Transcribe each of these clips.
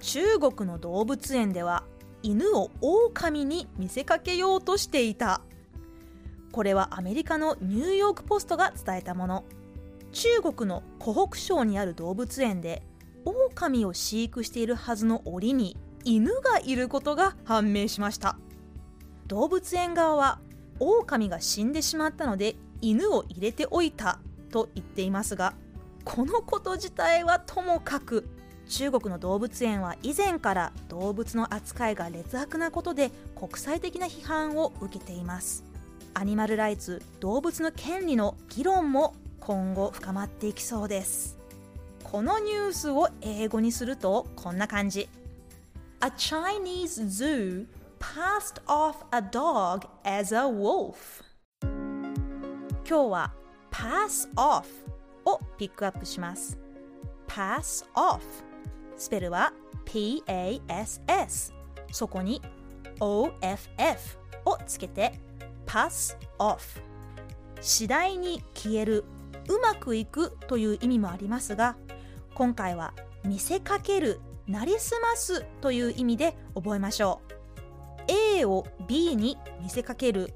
中国の動物園では犬を狼に見せかけようとしていた。これはアメリカのニューヨークポストが伝えたもの。中国の湖北省にある動物園で狼を飼育しているはずの檻に犬がいることが判明しました動物園側は狼が死んでしまったので犬を入れておいたと言っていますがこのこと自体はともかく中国の動物園は以前から動物の扱いが劣悪なことで国際的な批判を受けています。アニマルライツ動物の権利の議論も今後深まっていきそうです。このニュースを英語にするとこんな感じ。A Chinese zoo passed off a dog as a wolf. 今日は pass off をピックアップします。pass off スペルは PASS そこに OFF をつけて pass off 次第に消えるうまくいくという意味もありますが今回は見せかけるなりすますという意味で覚えましょう。A を B に見せかける。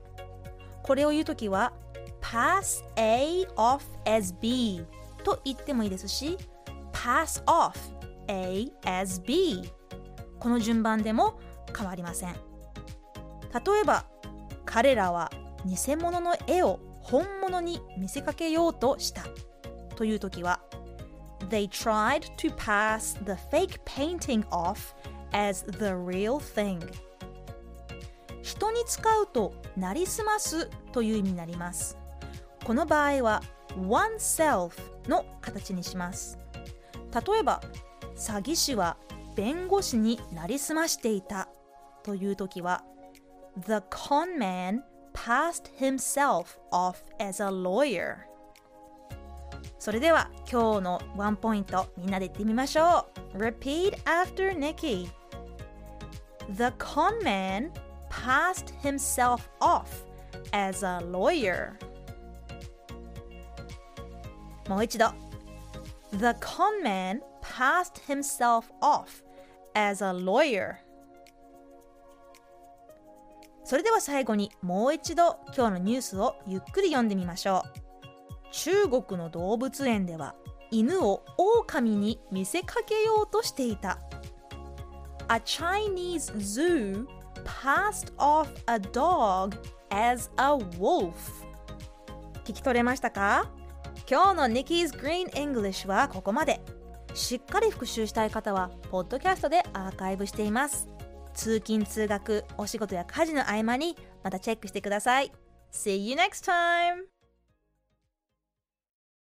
これを言うときは pass A off as B と言ってもいいですし pass off A as B この順番でも変わりません。例えば彼らは偽物の絵を本物に見せかけようとした。という時は They tried to pass the fake painting off as the real thing. 人に使うとなりすますという意味になります。この場合は oneself の形にします。例えば詐欺師は弁護士になりすましていたという時は The con man passed himself off as a lawyer それでは今日のワンポイントみんなで言ってみましょう Repeat after Nikki The con man passed himself off as a lawyer もう一度 The con man passed himself off as a lawyer それでは最後にもう一度今日のニュースをゆっくり読んでみましょう中国の動物園では犬を狼に見せかけようとしていた A Chinese zoo passed off a dog as a wolf 聞き取れましたか今日の Nikki's Green English はここまでしっかり復習したい方はポッドキャストでアーカイブしています通勤通学お仕事や家事の合間にまたチェックしてください See you next time!